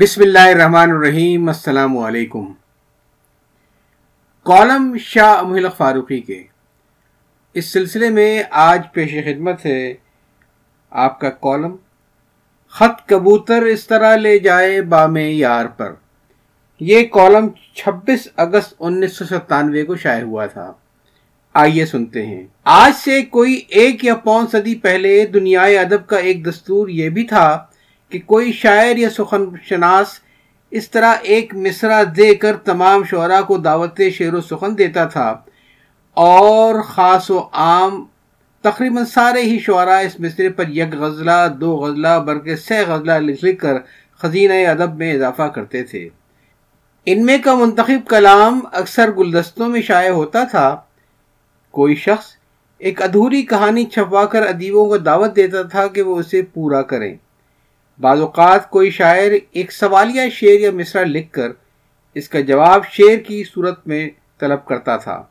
بسم اللہ الرحمن الرحیم، السلام علیکم۔ کالم شاہ محلق فاروقی کے۔ اس سلسلے میں آج پیش خدمت ہے آپ کا کالم، خط کبوتر اس طرح لے جائے بام یار پر۔ یہ کالم چھبیس اگست انیس سو ستانوے کو شائع ہوا تھا۔ آئیے سنتے ہیں۔ آج سے کوئی ایک یا پون صدی پہلے دنیائے ادب کا ایک دستور یہ بھی تھا کہ کوئی شاعر یا سخن شناس اس طرح ایک مصرع دے کر تمام شعراء کو دعوت شعر و سخن دیتا تھا اور خاص و عام تقریباً سارے ہی شعراء اس مصرے پر یک غزلہ، دو غزلہ، بلکہ سہ غزلہ لکھ لکھ کر خزینہ ادب میں اضافہ کرتے تھے۔ ان میں کا منتخب کلام اکثر گلدستوں میں شائع ہوتا تھا۔ کوئی شخص ایک ادھوری کہانی چھپوا کر ادیبوں کو دعوت دیتا تھا کہ وہ اسے پورا کریں۔ بعض اوقات کوئی شاعر ایک سوالیہ شعر یا مصرع لکھ کر اس کا جواب شعر کی صورت میں طلب کرتا تھا،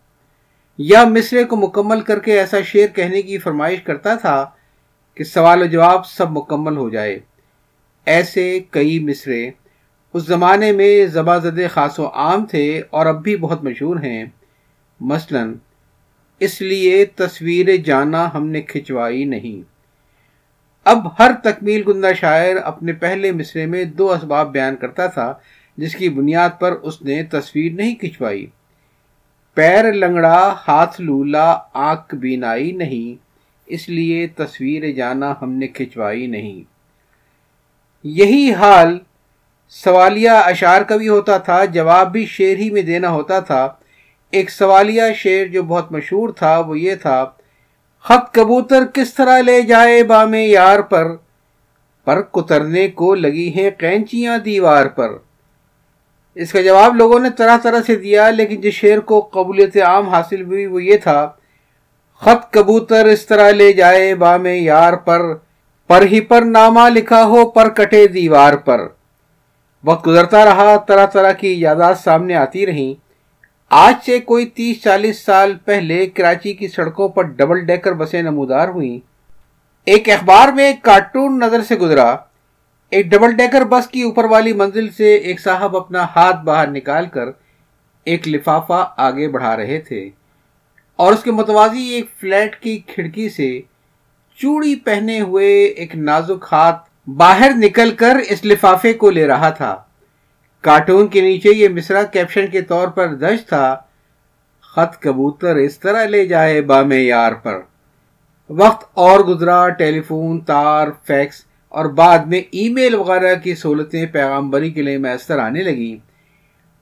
یا مصرے کو مکمل کر کے ایسا شعر کہنے کی فرمائش کرتا تھا کہ سوال و جواب سب مکمل ہو جائے۔ ایسے کئی مصرے اس زمانے میں زبا زد خاص و عام تھے اور اب بھی بہت مشہور ہیں۔ مثلا، اس لیے تصویر جانا ہم نے کھچوائی نہیں۔ اب ہر تکمیل گندہ شاعر اپنے پہلے مصرے میں دو اسباب بیان کرتا تھا، جس کی بنیاد پر اس نے تصویر نہیں کھچوائی پیر لنگڑا ہاتھ لولا آنکھ بینائی نہیں، اس لیے تصویر جانا ہم نے کھچوائی نہیں۔ یہی حال سوالیہ اشعار کا بھی ہوتا تھا، جواب بھی شعر ہی میں دینا ہوتا تھا۔ ایک سوالیہ شعر جو بہت مشہور تھا، وہ یہ تھا خط کبوتر کس طرح لے جائے بام یار پر؟ پر کترنے کو لگی ہیں قینچیاں دیوار پر۔ اس کا جواب لوگوں نے طرح طرح سے دیا، لیکن جس شعر کو قبولیت عام حاصل ہوئی وہ یہ تھا، خط کبوتر اس طرح لے جائے بام یار پر پر ہی پر نامہ لکھا ہو، پر کٹے دیوار پر۔ وقت گزرتا رہا، طرح طرح کی یادات سامنے آتی رہیں۔ آج سے کوئی تیس چالیس سال پہلے کراچی کی سڑکوں پر ڈبل ڈیکر بسیں نمودار ہوئیں۔ ایک اخبار میں ایک کارٹون نظر سے گزرا، ایک ڈبل ڈیکر بس کی اوپر والی منزل سے ایک صاحب اپنا ہاتھ باہر نکال کر ایک لفافہ آگے بڑھا رہے تھے۔ اور اس کے متوازی ایک فلیٹ کی کھڑکی سے چوڑی پہنے ہوئے ایک نازک ہاتھ باہر نکل کر اس لفافے کو لے رہا تھا۔ کارٹون کے نیچے یہ مصرا کیپشن کے طور پر درج تھا۔ خط کبوتر اس طرح لے جائے بام یار پر۔ وقت اور گزرا ٹیلی فون تار، فیکس اور بعد میں ای میل وغیرہ کی سہولتیں پیغامبری کے لیے میسر آنے لگی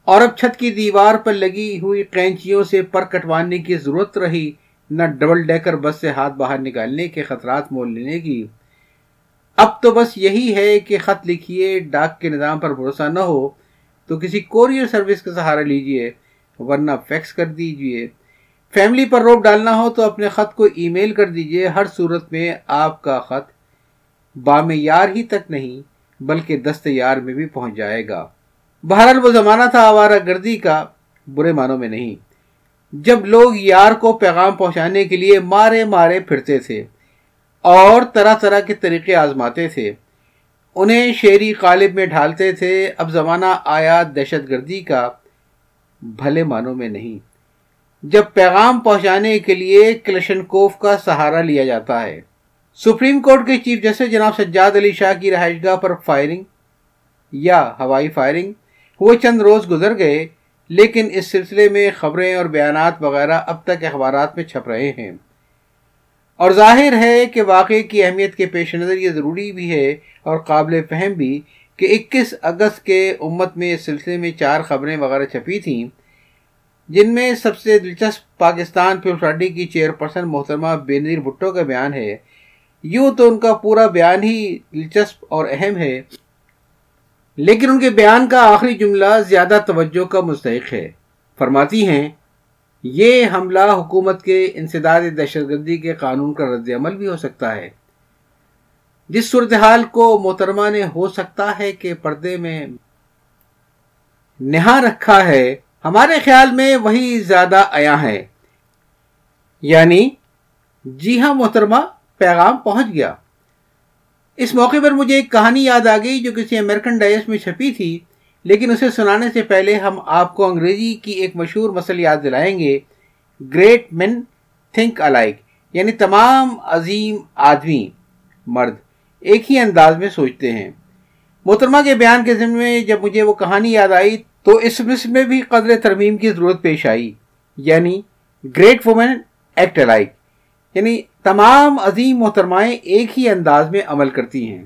اور اب چھت کی دیوار پر لگی ہوئی قینچیوں سے پر کٹوانے کی ضرورت رہی، نہ ڈبل ڈیکر بس سے ہاتھ باہر نکالنے کے خطرات مول لینے کی۔ اب تو بس یہی ہے کہ خط لکھیے، ڈاک کے نظام پر بھروسہ نہ ہو۔ تو کسی کوریئر سروس کا سہارا لیجیے، ورنہ فیکس کر دیجیے۔ فیملی پر روپ ڈالنا ہو تو اپنے خط کو ای میل کر دیجیے، ہر صورت میں آپ کا خط بام یار ہی تک نہیں، بلکہ دست یار میں بھی پہنچ جائے گا۔ بہرحال وہ زمانہ تھا آوارہ گردی کا، برے معنوں میں نہیں۔ جب لوگ یار کو پیغام پہنچانے کے لیے مارے مارے پھرتے تھے اور طرح طرح کے طریقے آزماتے تھے۔ انہیں شیری قالب میں ڈھالتے تھے، اب زمانہ آیا دہشت گردی کا، بھلے معنوں میں نہیں۔ جب پیغام پہنچانے کے لیے کلشن کوف کا سہارا لیا جاتا ہے۔ سپریم کورٹ کے چیف جسٹس جناب سجاد علی شاہ کی رہائش گاہ پر فائرنگ یا ہوائی فائرنگ وہ چند روز گزر گئے، لیکن اس سلسلے میں خبریں اور بیانات وغیرہ اب تک اخبارات میں چھپ رہے ہیں۔ اور ظاہر ہے کہ واقعے کی اہمیت کے پیش نظر یہ ضروری بھی ہے اور قابل فہم بھی کہ اکیس اگست کے امت میں اس سلسلے میں چار خبریں وغیرہ چھپی تھیں، جن میں سب سے دلچسپ پاکستان پیپلز پارٹی کی چیئر پرسن محترمہ بینظیر بھٹو کا بیان ہے۔ یوں تو ان کا پورا بیان ہی دلچسپ اور اہم ہے، لیکن ان کے بیان کا آخری جملہ زیادہ توجہ کا مستحق ہے۔ فرماتی ہیں یہ حملہ حکومت کے انسداد دہشت گردی کے قانون کا رد عمل بھی ہو سکتا ہے۔ جس صورتحال کو محترمہ نے ہو سکتا ہے کہ پردے میں نہا رکھا ہے، ہمارے خیال میں وہی زیادہ عیا ہے یعنی جی ہاں محترمہ، پیغام پہنچ گیا۔ اس موقع پر مجھے ایک کہانی یاد آ گئی جو کسی امریکن ڈائس میں چھپی تھی۔ لیکن اسے سنانے سے پہلے ہم آپ کو انگریزی کی ایک مشہور مسئلہ یاد دلائیں گے۔ گریٹ مین تھنک الائک یعنی تمام عظیم آدمی مرد ایک ہی انداز میں سوچتے ہیں۔ محترمہ کے بیان کے ذمہ میں جب مجھے وہ کہانی یاد آئی تو اس مصر میں بھی قدر ترمیم کی ضرورت پیش آئی۔ یعنی گریٹ وومن ایکٹ الائک یعنی تمام عظیم محترمائیں ایک ہی انداز میں عمل کرتی ہیں۔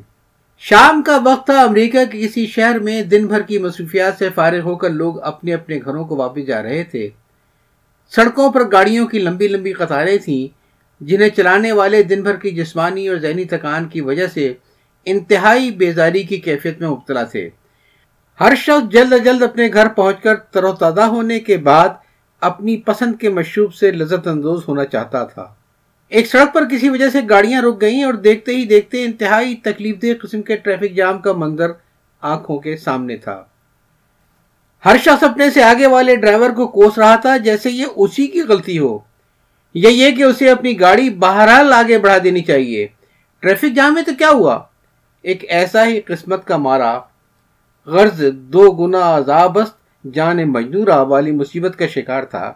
شام کا وقت تھا، امریکہ کے کسی شہر میں دن بھر کی مصروفیات سے فارغ ہو کر لوگ اپنے اپنے گھروں کو واپس جا رہے تھے۔ سڑکوں پر گاڑیوں کی لمبی لمبی قطاریں تھیں، جنہیں چلانے والے دن بھر کی جسمانی اور ذہنی تکان کی وجہ سے انتہائی بیزاری کی کیفیت میں مبتلا تھے۔ ہر شخص جلد از جلد اپنے گھر پہنچ کر تر و تازہ ہونے کے بعد اپنی پسند کے مشروب سے لذت اندوز ہونا چاہتا تھا۔ ایک سڑک پر کسی وجہ سے گاڑیاں رک گئیں اور دیکھتے ہی دیکھتے انتہائی تکلیف دہ قسم کے ٹریفک جام کا منظر آنکھوں کے سامنے تھا۔ ہر شخص اپنے سے آگے والے ڈرائیور کو کوس رہا تھا جیسے یہ اسی کی غلطی ہو۔ یا یہ کہ اسے اپنی گاڑی بہرحال آگے بڑھا دینی چاہیے۔ ٹریفک جام میں تو کیا ہوا؟ ایک ایسا ہی قسمت کا مارا۔ غرض دو گنا عذابست جان مجنورہ والی مصیبت کا شکار تھا۔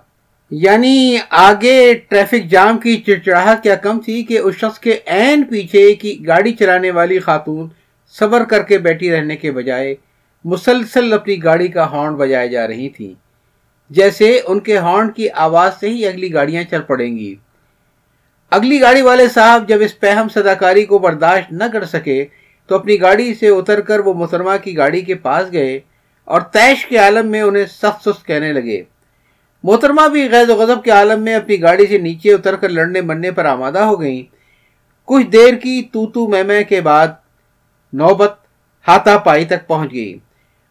یعنی آگے ٹریفک جام کی چڑچڑاہٹ کیا کم تھی کہ اس شخص کے عین پیچھے کی گاڑی چلانے والی خاتون صبر کر کے بیٹھی رہنے کے بجائے مسلسل اپنی گاڑی کا ہارن بجائے جا رہی تھی جیسے ان کے ہارن کی آواز سے ہی اگلی گاڑیاں چل پڑیں گی۔ اگلی گاڑی والے صاحب جب اس پہم صداکاری کو برداشت نہ کر سکے تو اپنی گاڑی سے اتر کر وہ محترمہ کی گاڑی کے پاس گئے اور تیش کے عالم میں انہیں سخت سست کہنے لگے۔ محترمہ، بھی غیر و غضب کے عالم میں اپنی گاڑی سے نیچے اتر کر لڑنے مرنے پر آمادہ ہو گئیں۔ کچھ دیر کی تو تو میں کے بعد نوبت ہاتھا پائی تک پہنچ گئی۔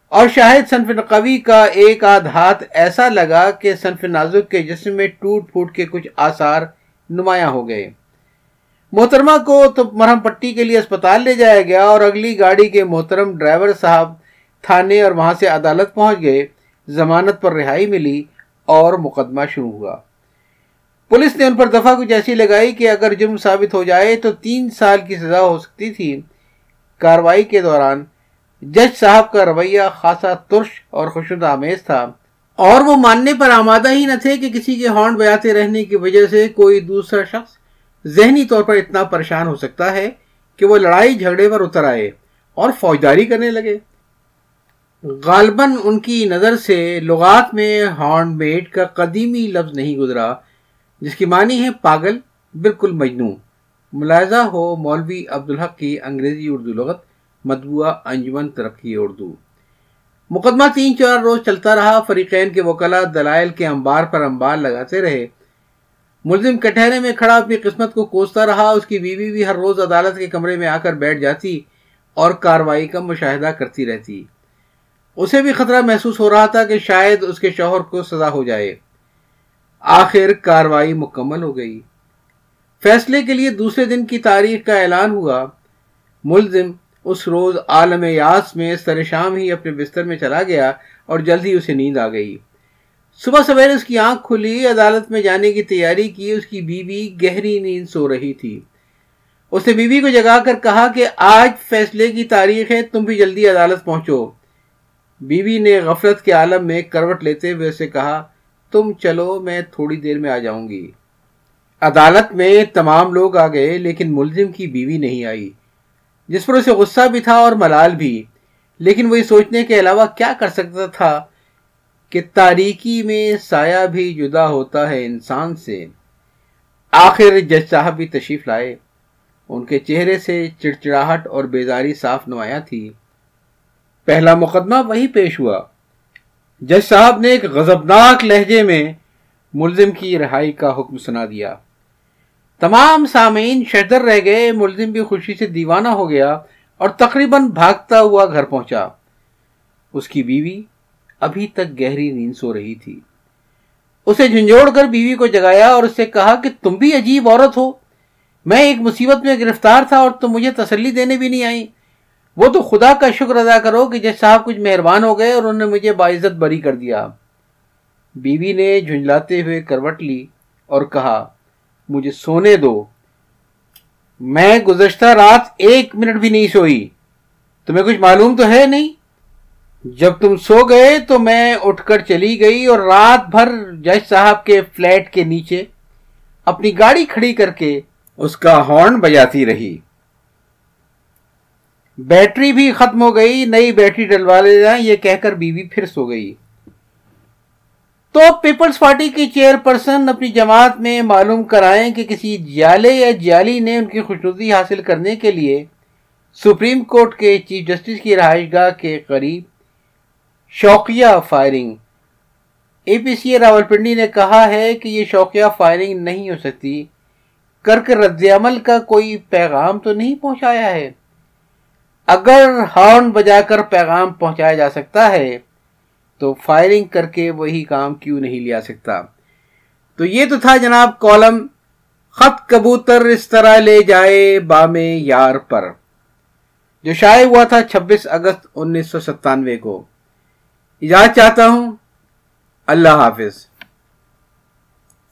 اور شاہد صنف قوی کا ایک آدھ ہاتھ ایسا لگا کہ صنف نازک کے جسم میں ٹوٹ پھوٹ کے کچھ آثار نمایاں ہو گئے۔ محترمہ کو تو مرہم پٹی کے لیے اسپتال لے جایا گیا اور اگلی گاڑی کے محترم ڈرائیور صاحب تھانے اور وہاں سے عدالت پہنچ گئے۔ ضمانت پر رہائی ملی اور مقدمہ شروع ہوا۔ پولیس نے ان پر دفعہ کچھ ایسی لگائی کہ اگر جرم ثابت ہو جائے تو تین سال کی سزا ہو سکتی تھی۔ کاروائی کے دوران جج صاحب کا رویہ خاصا ترش اور خوشند آمیز تھا۔ اور وہ ماننے پر آمادہ ہی نہ تھے کہ کسی کے ہارن بیاتے رہنے کی وجہ سے کوئی دوسرا شخص ذہنی طور پر اتنا پریشان ہو سکتا ہے کہ وہ لڑائی جھگڑے پر اتر آئے اور فوجداری کرنے لگے۔ غالباً ان کی نظر سے لغات میں ہارن میٹ کا قدیمی لفظ نہیں گزرا، جس کی معنی ہے پاگل، بالکل مجنو ملاحظہ ہو مولوی عبدالحق کی انگریزی اردو لغت، مطبوعہ انجمن ترقی اردو۔ مقدمہ تین چار روز چلتا رہا، فریقین کے وکلا دلائل کے انبار پر انبار لگاتے رہے۔ ملزم کٹہرے میں کھڑا، اپنی قسمت کو کوستا رہا، اس کی بیوی بھی ہر روز عدالت کے کمرے میں آ کر بیٹھ جاتی اور کاروائی کا مشاہدہ کرتی رہتی۔ اسے بھی خطرہ محسوس ہو رہا تھا کہ شاید اس کے شوہر کو سزا ہو جائے۔ آخر کاروائی مکمل ہو گئی۔ فیصلے کے لیے دوسرے دن کی تاریخ کا اعلان ہوا۔ ملزم اس روز عالم یاس میں سر شام ہی اپنے بستر میں چلا گیا اور جلد ہی اسے نیند آ گئی۔ صبح سویرے اس کی آنکھ کھلی، عدالت میں جانے کی تیاری کی، اس کی بیوی گہری نیند سو رہی تھی۔ اس نے بیوی کو جگا کر کہا کہ آج فیصلے کی تاریخ ہے، تم بھی جلدی عدالت پہنچو۔ بیوی نے غفلت کے عالم میں کروٹ لیتے ہوئے اسے کہا، تم چلو، میں تھوڑی دیر میں آ جاؤں گی۔ عدالت میں تمام لوگ آ گئے، لیکن ملزم کی بیوی نہیں آئی۔ جس پر اسے غصہ بھی تھا اور ملال بھی۔ لیکن وہ سوچنے کے علاوہ کیا کر سکتا تھا کہ تاریکی میں سایہ بھی جدا ہوتا ہے انسان سے۔ آخر جج صاحب بھی تشریف لائے۔ ان کے چہرے سے چڑچڑاہٹ اور بیزاری صاف نمایاں تھی۔ پہلا مقدمہ وہی پیش ہوا۔ جج صاحب نے ایک غزبناک لہجے میں ملزم کی رہائی کا حکم سنا دیا۔ تمام سامعین شہدر رہ گئے، ملزم بھی خوشی سے دیوانہ ہو گیا اور تقریباً بھاگتا ہوا گھر پہنچا۔ اس کی بیوی ابھی تک گہری نیند سو رہی تھی۔ اسے جھنجھوڑ کر بیوی کو جگایا اور اس سے کہا کہ تم بھی عجیب عورت ہو۔ میں ایک مصیبت میں گرفتار تھا اور تم مجھے تسلی دینے بھی نہیں آئی وہ تو خدا کا شکر ادا کرو کہ جس صاحب کچھ مہربان ہو گئے اور انہوں نے مجھے باعزت بری کر دیا۔ بیوی نے جھنجلاتے ہوئے کروٹ لی اور کہا، مجھے سونے دو۔ میں گزشتہ رات ایک منٹ بھی نہیں سوئی۔ تمہیں کچھ معلوم تو ہے نہیں؟ جب تم سو گئے تو میں اٹھ کر چلی گئی اور رات بھر جج صاحب کے فلیٹ کے نیچے اپنی گاڑی کھڑی کر کے اس کا ہارن بجاتی رہی۔ بیٹری بھی ختم ہو گئی، نئی بیٹری ڈلوا لے جائیں، یہ کہہ کر بیوی پھر سو گئی۔ تو پیپلز پارٹی کی چیئر پرسن اپنی جماعت میں معلوم کرائیں کہ کسی جالے یا جالی نے ان کی خوشنودی حاصل کرنے کے لیے سپریم کورٹ کے چیف جسٹس کی رہائش گاہ کے قریب شوقیہ firing. A P C Rawalpindi نے کہا ہے کہ یہ شوقیہ فائرنگ نہیں ہو سکتی۔ کر کے رد عمل کا کوئی پیغام تو نہیں پہنچایا ہے۔ اگر ہارن بجا کر پیغام پہنچایا جا سکتا ہے، تو فائرنگ کر کے وہی کام کیوں نہیں لیا سکتا؟ تو یہ تو تھا جناب کالم، خط کبوتر اس طرح لے جائے بام یار پر، جو شائع ہوا تھا چھبیس اگست انیس سو ستانوے کو۔ اجازت چاہتا ہوں۔ اللہ حافظ۔